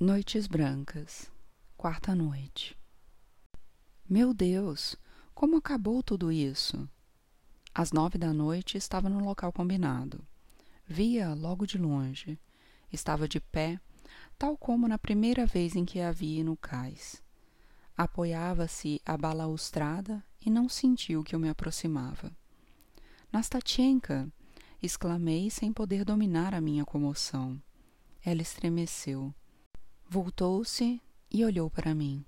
Noites Brancas, quarta noite. Meu Deus, como acabou tudo isso? Às nove da noite estava no local combinado. Via logo de longe. Estava de pé, tal como na primeira vez em que a vi no cais. Apoiava-se à balaustrada e não sentiu que eu me aproximava. Nastatchenka! exclamei sem poder dominar a minha comoção. Ela estremeceu. Voltou-se e olhou para mim.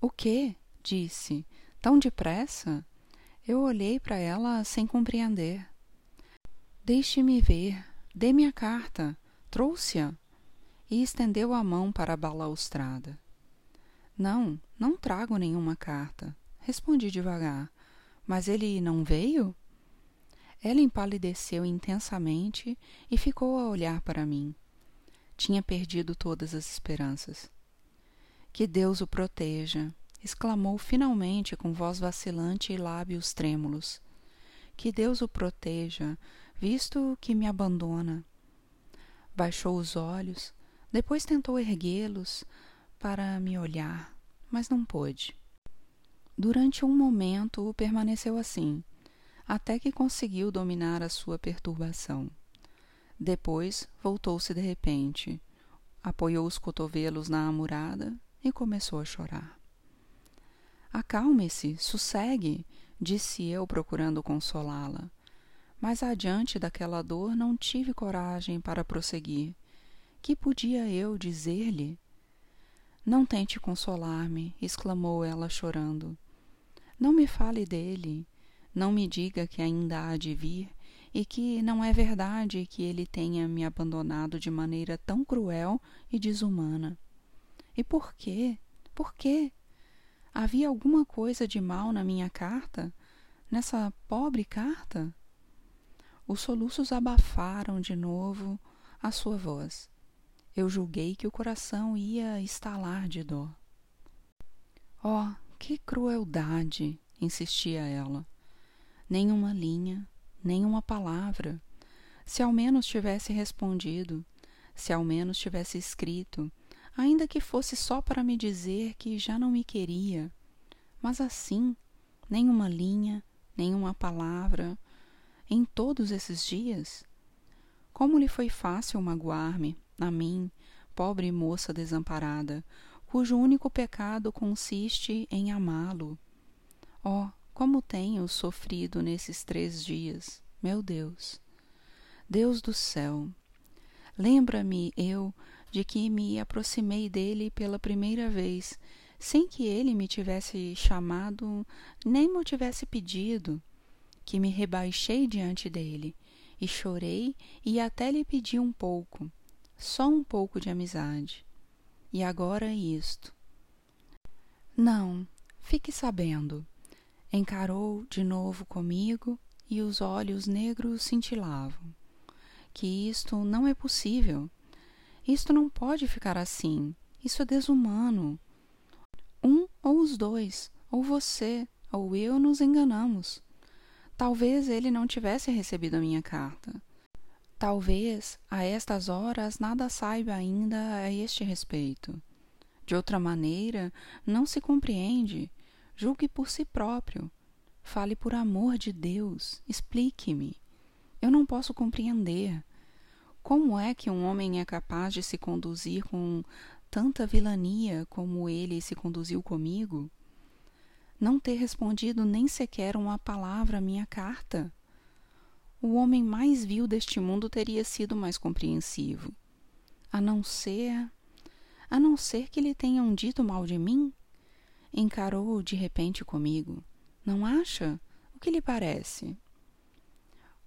O quê? disse. Tão depressa? Eu olhei para ela sem compreender. Deixe-me ver. Dê-me a carta. Trouxe-a. E estendeu a mão para a balaustrada. Não, não trago nenhuma carta. Respondi devagar. Mas ele não veio? Ela empalideceu intensamente e ficou a olhar para mim. Tinha perdido todas as esperanças. Que Deus o proteja! exclamou finalmente com voz vacilante e lábios trêmulos. Que Deus o proteja, visto que me abandona. Baixou os olhos, depois tentou erguê-los para me olhar, mas não pôde. Durante um momento permaneceu assim, até que conseguiu dominar a sua perturbação. Depois voltou-se de repente, apoiou os cotovelos na amurada e começou a chorar. Acalme-se, sossegue, disse eu procurando consolá-la. Mas adiante daquela dor não tive coragem para prosseguir. Que podia eu dizer-lhe? Não tente consolar-me, exclamou ela chorando. Não me fale dele. Não me diga que ainda há de vir e que não é verdade que ele tenha me abandonado de maneira tão cruel e desumana. E por quê? Por quê? Havia alguma coisa de mal na minha carta? Nessa pobre carta? Os soluços abafaram de novo a sua voz. Eu julguei que o coração ia estalar de dor. Oh, que crueldade! insistia ela. Nenhuma linha, nenhuma palavra. Se ao menos tivesse respondido, se ao menos tivesse escrito, ainda que fosse só para me dizer que já não me queria. Mas assim, nenhuma linha, nenhuma palavra, em todos esses dias? Como lhe foi fácil magoar-me, a mim, pobre moça desamparada, cujo único pecado consiste em amá-lo. Oh, como tenho sofrido nesses três dias, meu Deus! Deus do céu! Lembra-me eu de que me aproximei dele pela primeira vez, sem que ele me tivesse chamado nem me tivesse pedido, que me rebaixei diante dele e chorei e até lhe pedi um pouco, só um pouco de amizade. E agora isto. Não, fique sabendo encarou de novo comigo e os olhos negros cintilavam. Que isto não é possível. Isto não pode ficar assim. Isso é desumano. Um ou os dois, ou você, ou eu nos enganamos. Talvez ele não tivesse recebido a minha carta. Talvez a estas horas nada saiba ainda a este respeito. De outra maneira, não se compreende Julgue por si próprio. Fale por amor de Deus. Explique-me. Eu não posso compreender. Como é que um homem é capaz de se conduzir com tanta vilania como ele se conduziu comigo? Não ter respondido nem sequer uma palavra à minha carta. O homem mais vil deste mundo teria sido mais compreensivo. A não ser. a não ser que lhe tenham dito mal de mim? Encarou de repente comigo. Não acha? O que lhe parece?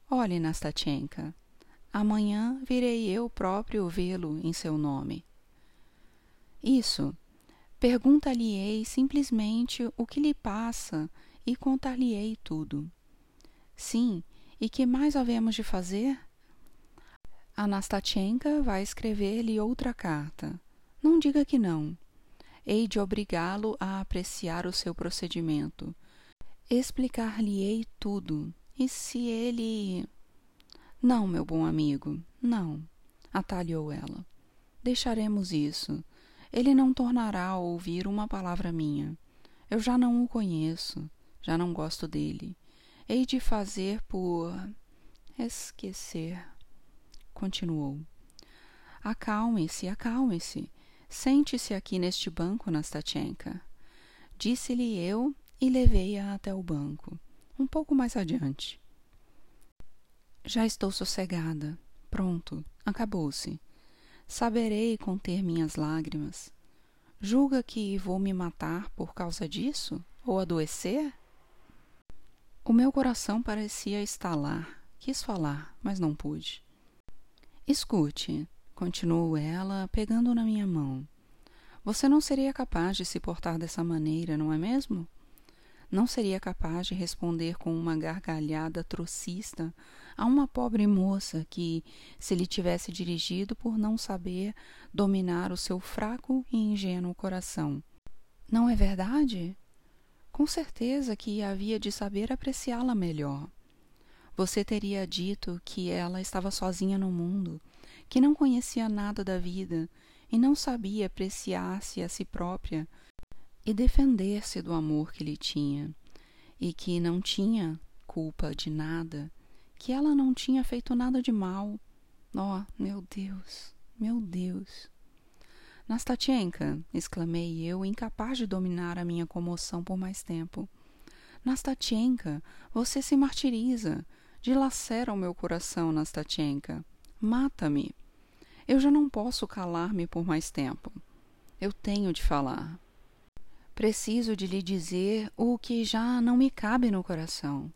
Olhe, Nastatchenka, amanhã virei eu próprio vê-lo em seu nome. Isso. Pergunta-lhe-ei simplesmente o que lhe passa e contar-lhe-ei tudo. Sim, e que mais havemos de fazer? A Nastatchenka vai escrever-lhe outra carta. Não diga que não hei de obrigá-lo a apreciar o seu procedimento. Explicar-lhe-ei tudo. E se ele. Não, meu bom amigo, não, atalhou ela. Deixaremos isso. Ele não tornará a ouvir uma palavra minha. Eu já não o conheço, já não gosto dele. Hei de fazer por. esquecer. Continuou. Acalme-se, acalme-se. Sente-se aqui neste banco, Nastatchenka. Disse-lhe eu e levei-a até o banco, um pouco mais adiante. Já estou sossegada. Pronto, acabou-se. Saberei conter minhas lágrimas. Julga que vou me matar por causa disso? Ou adoecer? O meu coração parecia estalar. Quis falar, mas não pude. Escute, continuou ela, pegando na minha mão. Você não seria capaz de se portar dessa maneira, não é mesmo? não seria capaz de responder com uma gargalhada trocista a uma pobre moça que, se lhe tivesse dirigido por não saber dominar o seu fraco e ingênuo coração. Não é verdade? Com certeza que havia de saber apreciá-la melhor. Você teria dito que ela estava sozinha no mundo, que não conhecia nada da vida e não sabia apreciar-se a si própria e defender-se do amor que lhe tinha, e que não tinha culpa de nada, que ela não tinha feito nada de mal. Oh, meu Deus, meu Deus. Nastatchenka, exclamei eu, incapaz de dominar a minha comoção por mais tempo. Nastatchenka, você se martiriza. Dilacera o meu coração, Nastatchenka. Mata-me. Eu já não posso calar-me por mais tempo. Eu tenho de falar. Preciso de lhe dizer o que já não me cabe no coração.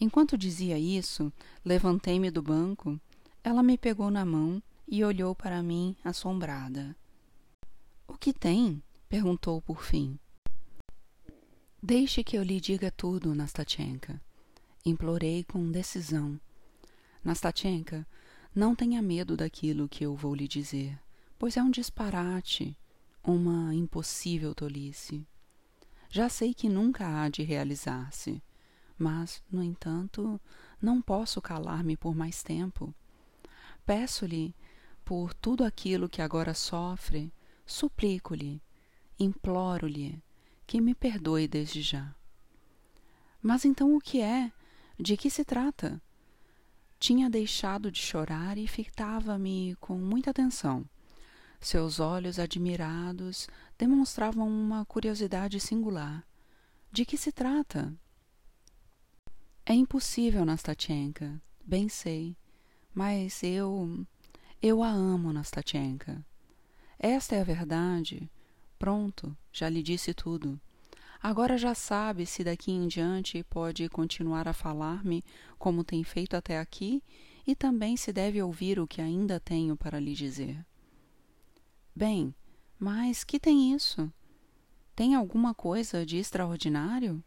Enquanto dizia isso, levantei-me do banco. Ela me pegou na mão e olhou para mim assombrada. O que tem? perguntou por fim. Deixe que eu lhe diga tudo, Nastatchenka. Implorei com decisão. Nastatchenka, não tenha medo daquilo que eu vou lhe dizer, pois é um disparate uma impossível tolice. Já sei que nunca há de realizar-se, mas, no entanto, não posso calar-me por mais tempo. Peço-lhe, por tudo aquilo que agora sofre, suplico-lhe, imploro-lhe que me perdoe desde já. Mas então o que é? De que se trata? Tinha deixado de chorar e fitava-me com muita atenção. Seus olhos admirados demonstravam uma curiosidade singular. De que se trata? É impossível, Nastatchenka. Bem sei. Mas eu. Eu a amo, Nastatchenka. Esta é a verdade. Pronto, já lhe disse tudo. Agora já sabe se daqui em diante pode continuar a falar-me como tem feito até aqui e também se deve ouvir o que ainda tenho para lhe dizer. Bem, mas que tem isso? Tem alguma coisa de extraordinário?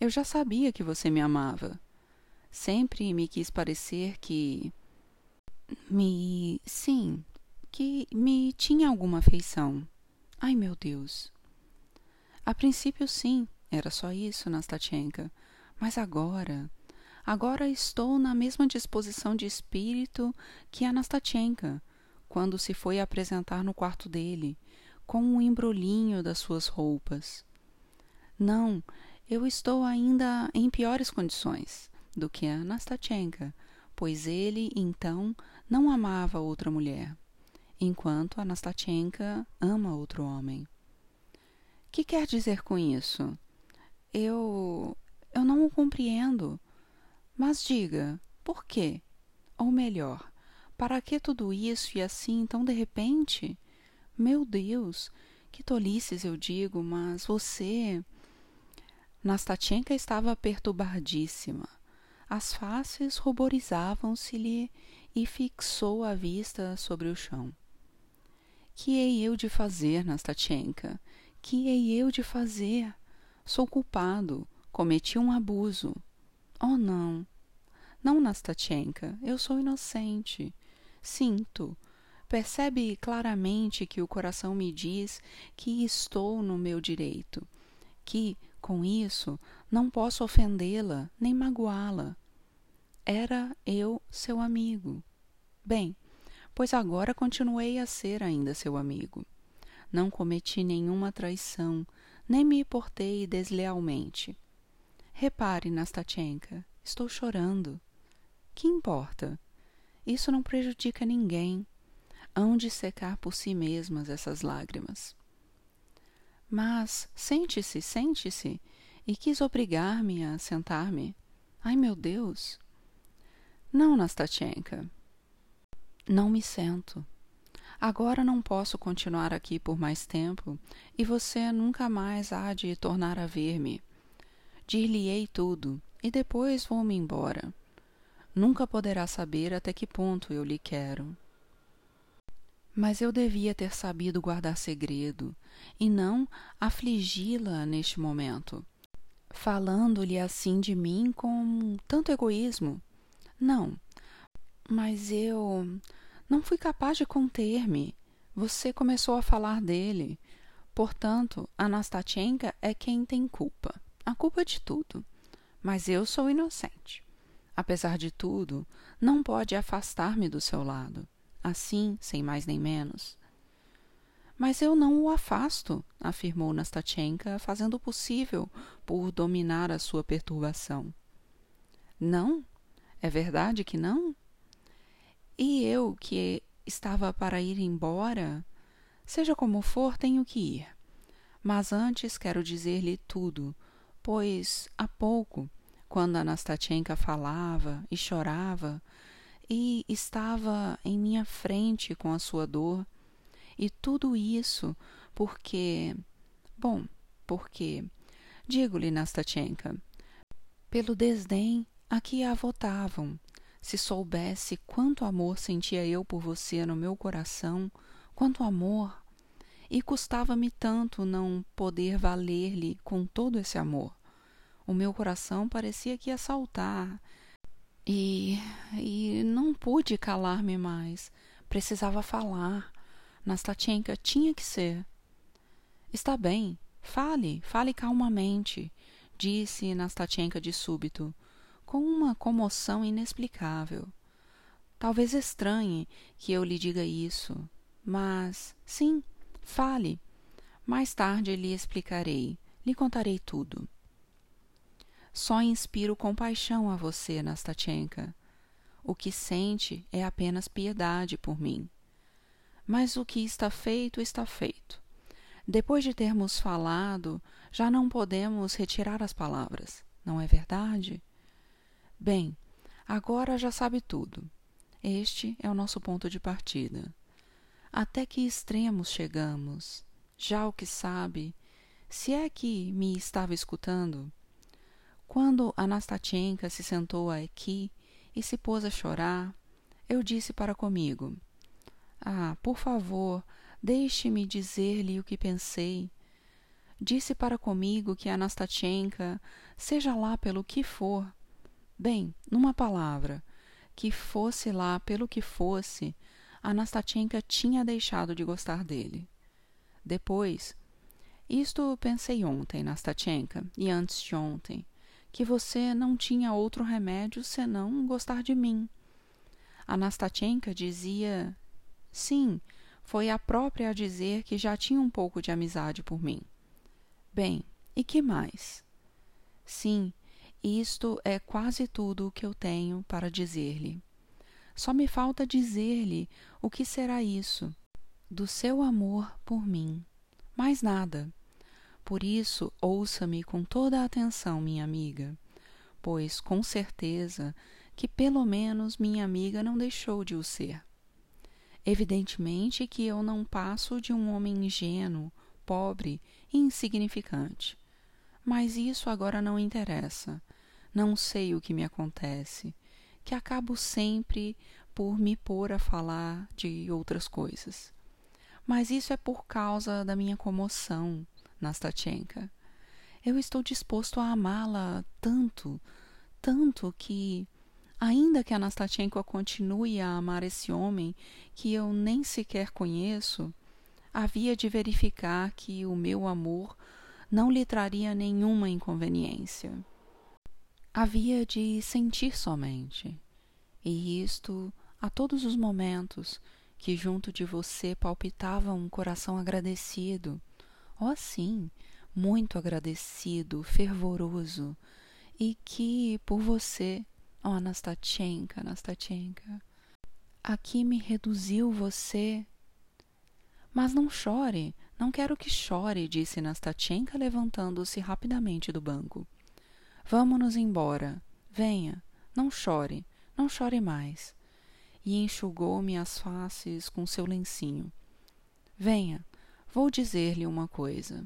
Eu já sabia que você me amava. Sempre me quis parecer que. Me. Sim, que me tinha alguma afeição. Ai, meu Deus. A princípio, sim, era só isso, Nastatchenka. Mas agora. Agora estou na mesma disposição de espírito que a Nastatchenka quando se foi apresentar no quarto dele, com um embrulhinho das suas roupas. Não, eu estou ainda em piores condições do que a Nastatchenka, pois ele, então, não amava outra mulher, enquanto a Nastatchenka ama outro homem. Que quer dizer com isso? Eu. eu não o compreendo. Mas diga, por quê? Ou melhor, para que tudo isso e assim tão de repente? Meu Deus, que tolices eu digo, mas você. Nastatchenka estava perturbadíssima. As faces ruborizavam-se-lhe e fixou a vista sobre o chão. Que hei eu de fazer, Nastatchenka? Que hei eu de fazer? Sou culpado, cometi um abuso. Oh, não! Não, Nastatchenka, eu sou inocente. Sinto. Percebe claramente que o coração me diz que estou no meu direito, que, com isso, não posso ofendê-la nem magoá-la. Era eu seu amigo. Bem, pois agora continuei a ser ainda seu amigo. Não cometi nenhuma traição, nem me portei deslealmente. Repare, Nastatchenka, estou chorando. Que importa? Isso não prejudica ninguém. Hão de secar por si mesmas essas lágrimas. Mas sente-se, sente-se, e quis obrigar-me a sentar-me. Ai, meu Deus! Não, Nastatchenka. Não me sento. Agora não posso continuar aqui por mais tempo e você nunca mais há de tornar a ver-me. Dir-lhe-ei tudo e depois vou-me embora. Nunca poderá saber até que ponto eu lhe quero. Mas eu devia ter sabido guardar segredo e não afligi-la neste momento, falando-lhe assim de mim com tanto egoísmo. Não, mas eu não fui capaz de conter-me. Você começou a falar dele. Portanto, Anastatenka é quem tem culpa. A culpa de tudo. Mas eu sou inocente. Apesar de tudo, não pode afastar-me do seu lado. Assim, sem mais nem menos. Mas eu não o afasto, afirmou Nastatchenka, fazendo o possível por dominar a sua perturbação. Não? É verdade que não? E eu, que estava para ir embora, seja como for, tenho que ir. Mas antes quero dizer-lhe tudo, pois há pouco, quando Anastatenka falava e chorava, e estava em minha frente com a sua dor, e tudo isso porque. Bom, porque. Digo-lhe, Nastatchenka, pelo desdém a que a votavam, se soubesse quanto amor sentia eu por você no meu coração, quanto amor, e custava-me tanto não poder valer-lhe com todo esse amor. O meu coração parecia que ia saltar, e, e não pude calar-me mais. Precisava falar. Nastatchenka tinha que ser. Está bem, fale, fale calmamente, disse Nastatchenka de súbito com uma comoção inexplicável. Talvez estranhe que eu lhe diga isso, mas sim, fale. Mais tarde lhe explicarei, lhe contarei tudo. Só inspiro compaixão a você, Nastatchenka. O que sente é apenas piedade por mim. Mas o que está feito, está feito. Depois de termos falado, já não podemos retirar as palavras, não é verdade? Bem, agora já sabe tudo. Este é o nosso ponto de partida. Até que extremos chegamos? Já o que sabe, se é que me estava escutando? Quando Anastatenka se sentou aqui e se pôs a chorar, eu disse para comigo: Ah, por favor, deixe-me dizer-lhe o que pensei. Disse para comigo que Anastatenka, seja lá pelo que for, Bem, numa palavra, que fosse lá pelo que fosse, Anastatenka tinha deixado de gostar dele. Depois, isto pensei ontem, Nastatchenka, e antes de ontem, que você não tinha outro remédio senão gostar de mim. A Nastatchenka dizia sim, foi a própria a dizer que já tinha um pouco de amizade por mim. Bem, e que mais? Sim, isto é quase tudo o que eu tenho para dizer-lhe. Só me falta dizer-lhe o que será isso, do seu amor por mim. Mais nada. Por isso, ouça-me com toda a atenção, minha amiga, pois com certeza que pelo menos minha amiga não deixou de o ser. Evidentemente que eu não passo de um homem ingênuo, pobre e insignificante. Mas isso agora não interessa. Não sei o que me acontece, que acabo sempre por me pôr a falar de outras coisas. Mas isso é por causa da minha comoção, Nastatchenka. Eu estou disposto a amá-la tanto, tanto que, ainda que a Nastatchenko continue a amar esse homem que eu nem sequer conheço, havia de verificar que o meu amor não lhe traria nenhuma inconveniência. Havia de sentir somente, e isto a todos os momentos, que junto de você palpitava um coração agradecido. Oh, sim, muito agradecido, fervoroso, e que por você, oh Anastatchenka, Anastatchenka, aqui me reduziu você. Mas não chore, não quero que chore, disse Nastatchenka levantando-se rapidamente do banco. Vamos-nos embora. Venha, não chore, não chore mais. E enxugou-me as faces com seu lencinho. Venha, vou dizer-lhe uma coisa.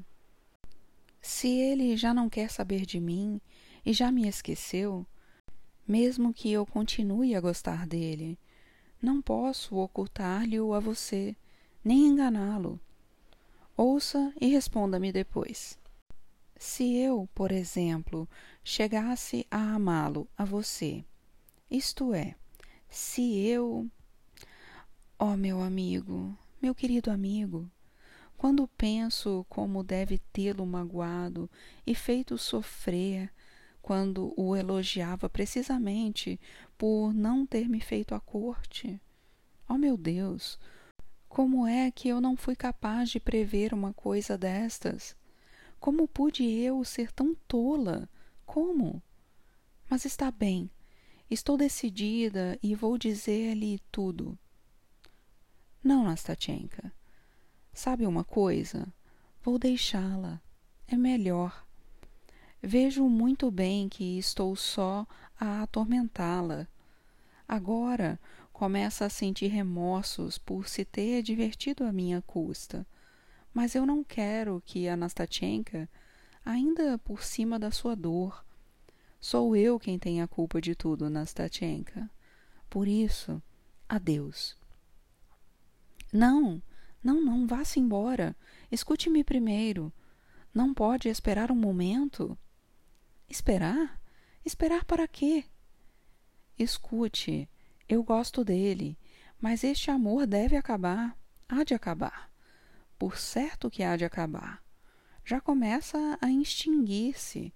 Se ele já não quer saber de mim e já me esqueceu, mesmo que eu continue a gostar dele, não posso ocultar-lhe-o a você, nem enganá-lo. Ouça e responda-me depois. Se eu, por exemplo, chegasse a amá-lo a você, isto é, se eu. Oh, meu amigo, meu querido amigo, quando penso como deve tê-lo magoado e feito sofrer quando o elogiava precisamente por não ter me feito a corte. Oh, meu Deus! Como é que eu não fui capaz de prever uma coisa destas? Como pude eu ser tão tola? Como? Mas está bem. Estou decidida e vou dizer-lhe tudo. Não, Nastatchenka. Sabe uma coisa? Vou deixá-la. É melhor. Vejo muito bem que estou só a atormentá-la. Agora começa a sentir remorsos por se ter divertido à minha custa. Mas eu não quero que a Nastatchenka, ainda por cima da sua dor, sou eu quem tem a culpa de tudo, Nastatchenka. Por isso, adeus. Não, não, não, vá-se embora. Escute-me primeiro. Não pode esperar um momento? Esperar? Esperar para quê? Escute, eu gosto dele, mas este amor deve acabar. Há de acabar. Por certo que há de acabar. Já começa a extinguir-se.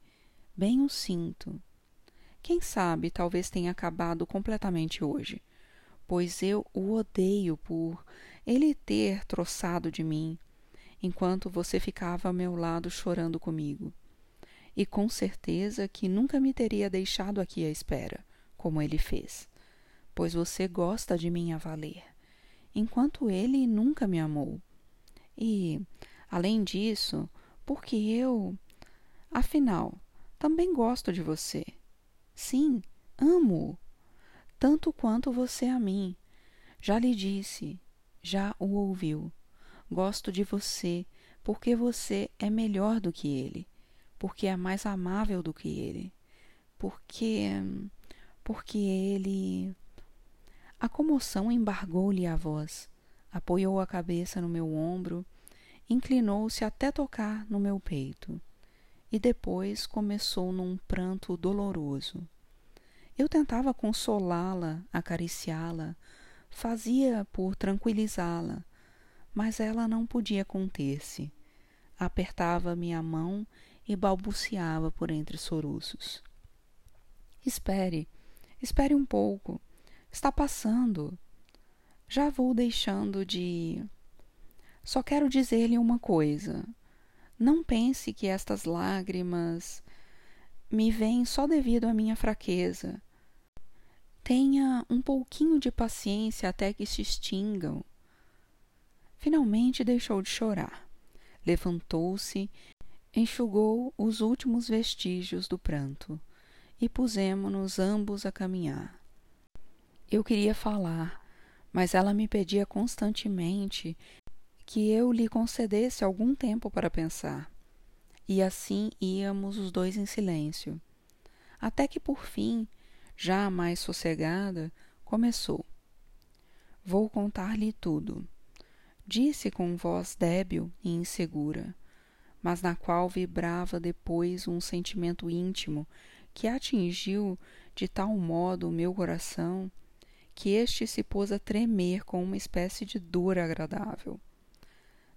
Bem o sinto. Quem sabe talvez tenha acabado completamente hoje, pois eu o odeio por ele ter troçado de mim, enquanto você ficava ao meu lado chorando comigo e com certeza que nunca me teria deixado aqui à espera, como ele fez, pois você gosta de mim a valer, enquanto ele nunca me amou. E, além disso, porque eu, afinal, também gosto de você. Sim, amo-o, tanto quanto você a mim. Já lhe disse, já o ouviu. Gosto de você porque você é melhor do que ele porque é mais amável do que ele, porque porque ele a comoção embargou-lhe a voz, apoiou a cabeça no meu ombro, inclinou-se até tocar no meu peito, e depois começou num pranto doloroso. Eu tentava consolá-la, acariciá-la, fazia por tranquilizá-la, mas ela não podia conter-se. Apertava minha mão e balbuciava por entre soluços. Espere, espere um pouco. Está passando. Já vou deixando de. Só quero dizer-lhe uma coisa. Não pense que estas lágrimas me vêm só devido à minha fraqueza. Tenha um pouquinho de paciência até que se extingam. Finalmente deixou de chorar. Levantou-se enxugou os últimos vestígios do pranto e pusemo-nos ambos a caminhar. Eu queria falar, mas ela me pedia constantemente que eu lhe concedesse algum tempo para pensar. E assim íamos os dois em silêncio. Até que por fim, já mais sossegada, começou. Vou contar-lhe tudo. Disse com voz débil e insegura mas na qual vibrava depois um sentimento íntimo que atingiu de tal modo o meu coração que este se pôs a tremer com uma espécie de dor agradável.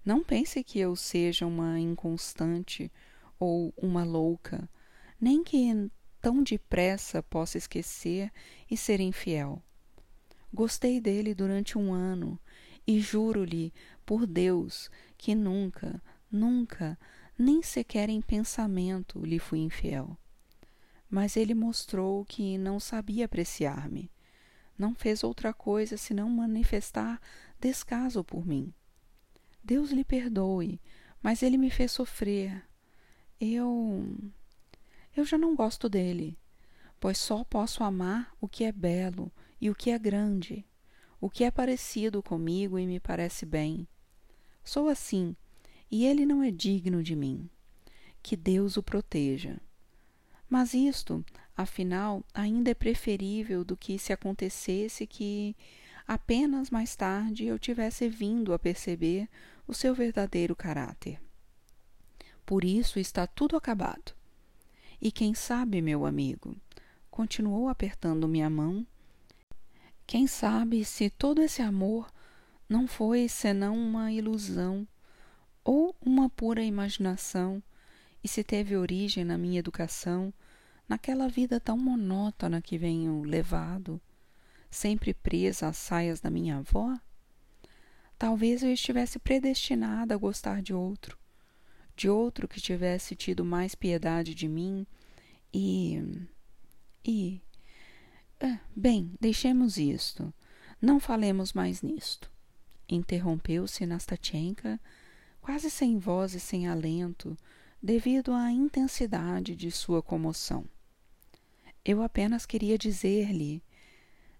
Não pense que eu seja uma inconstante ou uma louca, nem que tão depressa possa esquecer e ser infiel. Gostei dele durante um ano e juro-lhe por Deus que nunca, nunca, nem sequer em pensamento lhe fui infiel. Mas ele mostrou que não sabia apreciar-me. Não fez outra coisa senão manifestar descaso por mim. Deus lhe perdoe, mas ele me fez sofrer. Eu. Eu já não gosto dele, pois só posso amar o que é belo e o que é grande, o que é parecido comigo e me parece bem. Sou assim, e ele não é digno de mim. Que Deus o proteja. Mas isto, afinal, ainda é preferível do que se acontecesse que apenas mais tarde eu tivesse vindo a perceber o seu verdadeiro caráter. Por isso está tudo acabado. E quem sabe, meu amigo, continuou apertando minha mão, quem sabe se todo esse amor não foi senão uma ilusão ou uma pura imaginação e se teve origem na minha educação, naquela vida tão monótona que venho levado, sempre presa às saias da minha avó? Talvez eu estivesse predestinada a gostar de outro, de outro que tivesse tido mais piedade de mim e. e. É, bem, deixemos isto. Não falemos mais nisto. Interrompeu-se Nastatchenka, quase sem voz e sem alento, devido à intensidade de sua comoção. Eu apenas queria dizer-lhe.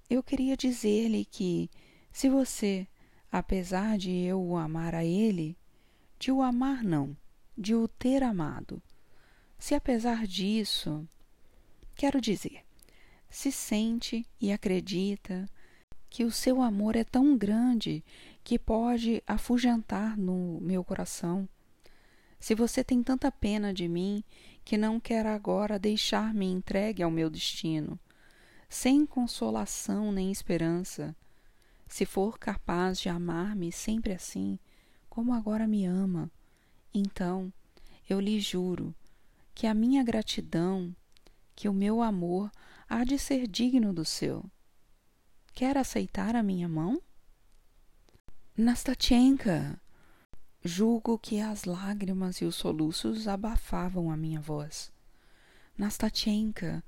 Eu queria dizer-lhe que, se você apesar de eu o amar a ele, de o amar não, de o ter amado. Se apesar disso, quero dizer, se sente e acredita que o seu amor é tão grande que pode afugentar no meu coração. Se você tem tanta pena de mim que não quer agora deixar-me entregue ao meu destino, sem consolação nem esperança, se for capaz de amar-me sempre assim, como agora me ama, então eu lhe juro que a minha gratidão, que o meu amor há de ser digno do seu. Quer aceitar a minha mão? Nastatchenka! Julgo que as lágrimas e os soluços abafavam a minha voz. Nastatchenka!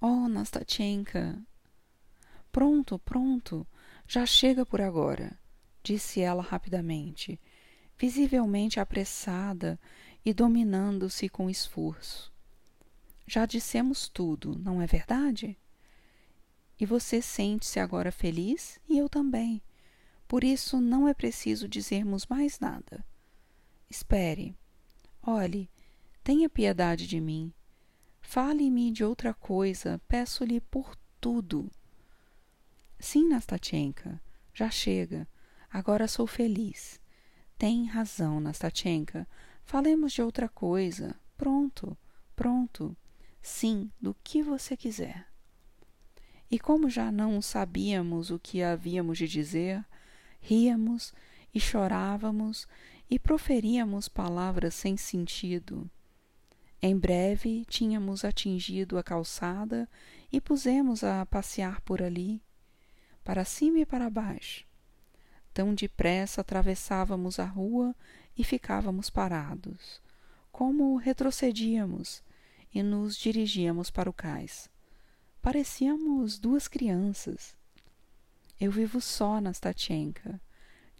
Oh, Nastatchenka! Pronto, pronto! Já chega por agora, disse ela rapidamente, visivelmente apressada e dominando-se com esforço. Já dissemos tudo, não é verdade? E você sente-se agora feliz e eu também. Por isso não é preciso dizermos mais nada. Espere. Olhe, tenha piedade de mim. Fale-me de outra coisa, peço-lhe por tudo. Sim, Nastatchenka, já chega. Agora sou feliz. Tem razão, Nastatchenka. Falemos de outra coisa. Pronto, pronto. Sim, do que você quiser. E como já não sabíamos o que havíamos de dizer, ríamos e chorávamos e proferíamos palavras sem sentido. Em breve tínhamos atingido a calçada e pusemos a passear por ali para cima e para baixo. Tão depressa atravessávamos a rua e ficávamos parados, como retrocedíamos e nos dirigíamos para o cais. Parecíamos duas crianças. Eu vivo só, Nastatchenka,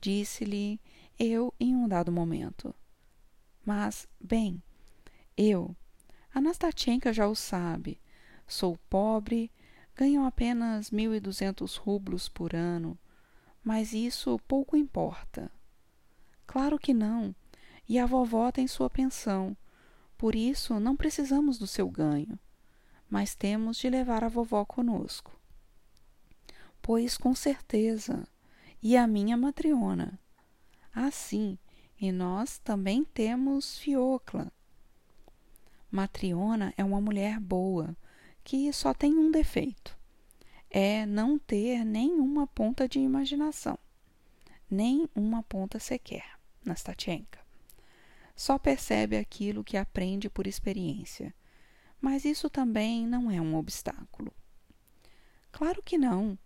disse-lhe eu em um dado momento. Mas, bem, eu, a Nastatchenka já o sabe, sou pobre, ganham apenas mil e duzentos rublos por ano, mas isso pouco importa. Claro que não, e a vovó tem sua pensão, por isso não precisamos do seu ganho, mas temos de levar a vovó conosco. Pois com certeza, e a minha matriona. Ah, sim, e nós também temos Fiocla. Matriona é uma mulher boa, que só tem um defeito: é não ter nenhuma ponta de imaginação, nem uma ponta sequer, Nastatchenka. Só percebe aquilo que aprende por experiência, mas isso também não é um obstáculo. Claro que não.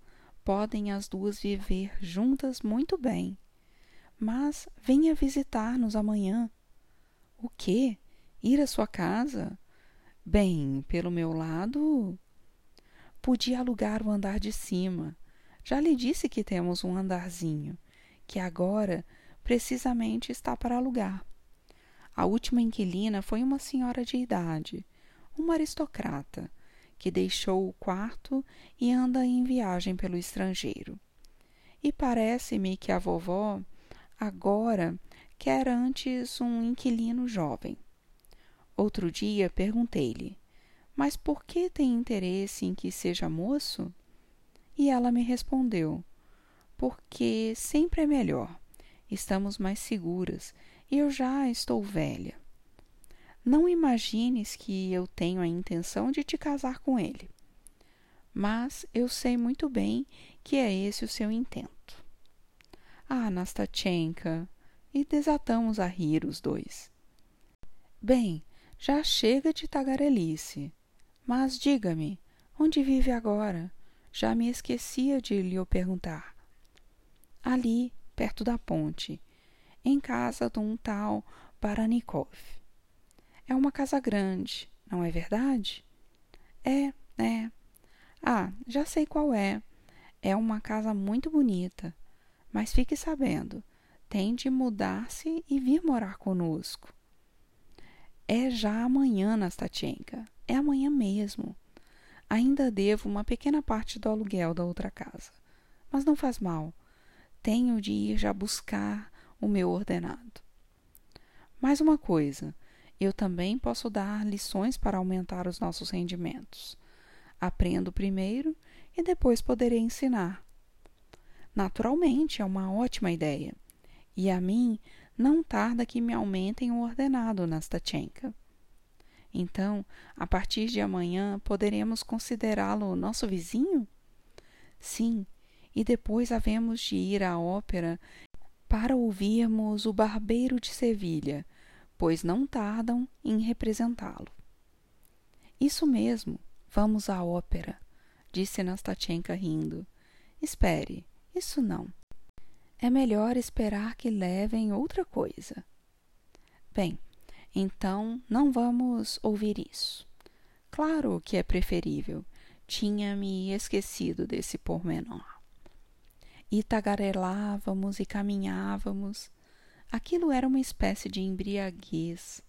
Podem as duas viver juntas muito bem. Mas venha visitar-nos amanhã. O quê? Ir à sua casa? Bem, pelo meu lado. Podia alugar o andar de cima. Já lhe disse que temos um andarzinho, que agora precisamente está para alugar. A última inquilina foi uma senhora de idade, uma aristocrata, que deixou o quarto e anda em viagem pelo estrangeiro. E parece-me que a vovó agora quer antes um inquilino jovem. Outro dia perguntei-lhe: Mas por que tem interesse em que seja moço? E ela me respondeu: Porque sempre é melhor. Estamos mais seguras e eu já estou velha. Não imagines que eu tenho a intenção de te casar com ele. Mas eu sei muito bem que é esse o seu intento. Ah, Nastatchenka! E desatamos a rir os dois. Bem, já chega de tagarelice. Mas diga-me, onde vive agora? Já me esquecia de lhe perguntar. Ali, perto da ponte, em casa de um tal Baranikov. É uma casa grande, não é verdade? É, é. Ah, já sei qual é. É uma casa muito bonita. Mas fique sabendo, tem de mudar-se e vir morar conosco. É já amanhã, Nastatchenka. É amanhã mesmo. Ainda devo uma pequena parte do aluguel da outra casa. Mas não faz mal. Tenho de ir já buscar o meu ordenado. Mais uma coisa, eu também posso dar lições para aumentar os nossos rendimentos. Aprendo primeiro e depois poderei ensinar. Naturalmente, é uma ótima ideia. E a mim não tarda que me aumentem o ordenado, Nastatchenka. Então, a partir de amanhã, poderemos considerá-lo nosso vizinho? Sim, e depois havemos de ir à ópera para ouvirmos o Barbeiro de Sevilha, pois não tardam em representá-lo. Isso mesmo, vamos à ópera, disse Nastatchenka rindo. Espere, isso não. É melhor esperar que levem outra coisa. Bem, então não vamos ouvir isso. Claro que é preferível. Tinha-me esquecido desse pormenor e tagarelávamos e caminhávamos. Aquilo era uma espécie de embriaguez.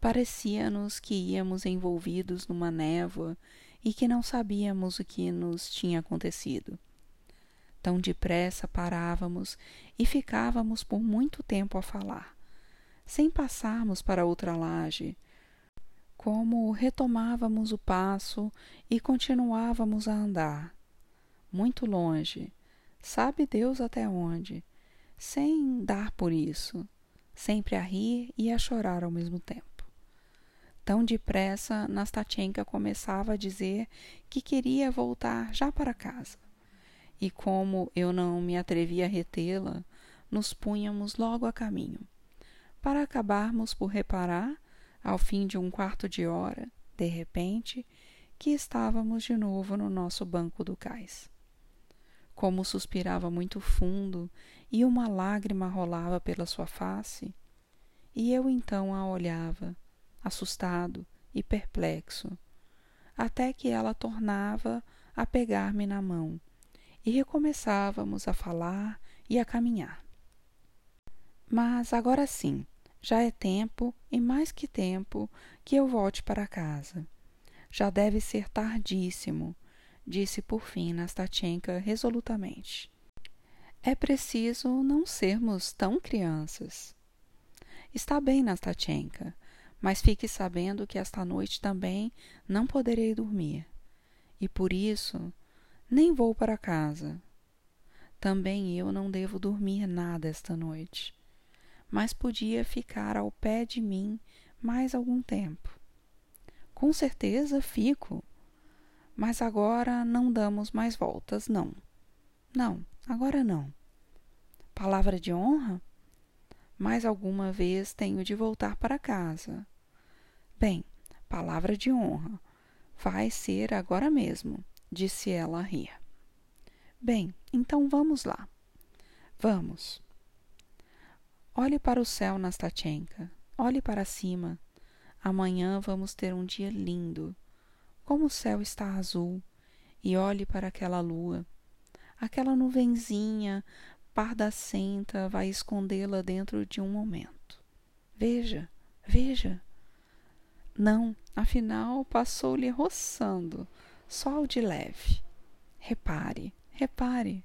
Parecia-nos que íamos envolvidos numa névoa e que não sabíamos o que nos tinha acontecido. Tão depressa parávamos e ficávamos por muito tempo a falar, sem passarmos para outra laje, como retomávamos o passo e continuávamos a andar, muito longe, sabe Deus até onde, sem dar por isso, sempre a rir e a chorar ao mesmo tempo. Tão depressa, Nastatchenka começava a dizer que queria voltar já para casa. E como eu não me atrevia a retê-la, nos punhamos logo a caminho, para acabarmos por reparar, ao fim de um quarto de hora, de repente, que estávamos de novo no nosso banco do cais. Como suspirava muito fundo e uma lágrima rolava pela sua face, e eu então a olhava, assustado e perplexo, até que ela tornava a pegar-me na mão e recomeçávamos a falar e a caminhar. Mas agora sim, já é tempo, e mais que tempo, que eu volte para casa. Já deve ser tardíssimo, disse por fim Nastatchenka resolutamente. É preciso não sermos tão crianças. Está bem, Nastatchenka, mas fique sabendo que esta noite também não poderei dormir. E por isso nem vou para casa. Também eu não devo dormir nada esta noite, mas podia ficar ao pé de mim mais algum tempo. Com certeza fico, mas agora não damos mais voltas, não. Não, agora não. Palavra de honra? Mais alguma vez tenho de voltar para casa. Bem, palavra de honra. Vai ser agora mesmo, disse ela a rir. Bem, então vamos lá. Vamos. Olhe para o céu, Nastatchenka. Olhe para cima. Amanhã vamos ter um dia lindo. Como o céu está azul. E olhe para aquela lua. Aquela nuvenzinha pardacenta vai escondê-la dentro de um momento. Veja, veja. Não, afinal passou-lhe roçando, sol de leve. Repare, repare.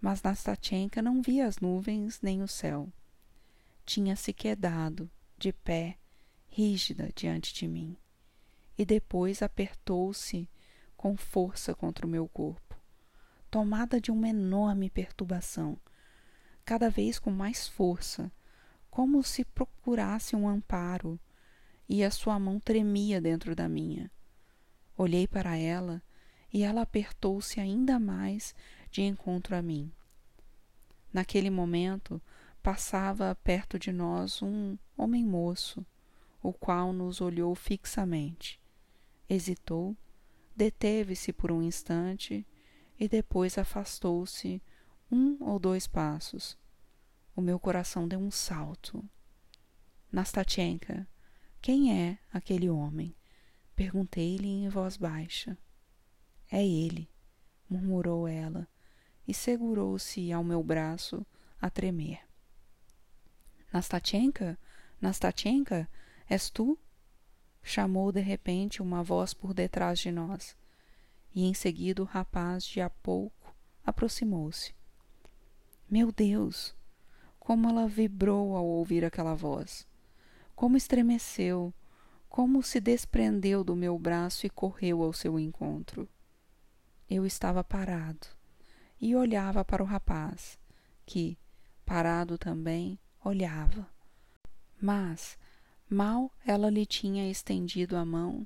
Mas Nastatchenka não via as nuvens nem o céu. Tinha-se quedado, de pé, rígida diante de mim, e depois apertou-se com força contra o meu corpo, tomada de uma enorme perturbação, cada vez com mais força, como se procurasse um amparo, e a sua mão tremia dentro da minha. Olhei para ela e ela apertou-se ainda mais de encontro a mim. Naquele momento passava perto de nós um homem moço, o qual nos olhou fixamente. Hesitou, deteve-se por um instante e depois afastou-se um ou dois passos. O meu coração deu um salto. Nastatchenka, quem é aquele homem? Perguntei-lhe em voz baixa. É ele, murmurou ela, e segurou-se ao meu braço a tremer. Nastatchenka? Nastatchenka? És tu? Chamou de repente uma voz por detrás de nós, e em seguida o rapaz de a pouco aproximou-se. Meu Deus! Como ela vibrou ao ouvir aquela voz! como estremeceu, como se desprendeu do meu braço e correu ao seu encontro. Eu estava parado e olhava para o rapaz, que, parado também, olhava. Mas, mal ela lhe tinha estendido a mão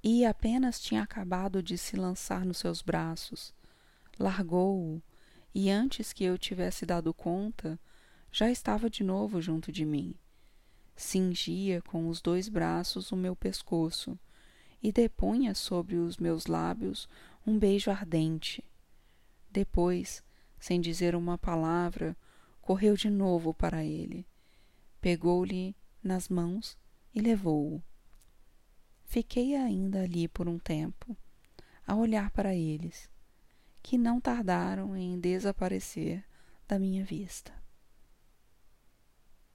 e apenas tinha acabado de se lançar nos seus braços, largou-o e antes que eu tivesse dado conta, já estava de novo junto de mim cingia com os dois braços o meu pescoço e depunha sobre os meus lábios um beijo ardente. Depois, sem dizer uma palavra, correu de novo para ele, pegou-lhe nas mãos e levou-o. Fiquei ainda ali por um tempo, a olhar para eles, que não tardaram em desaparecer da minha vista.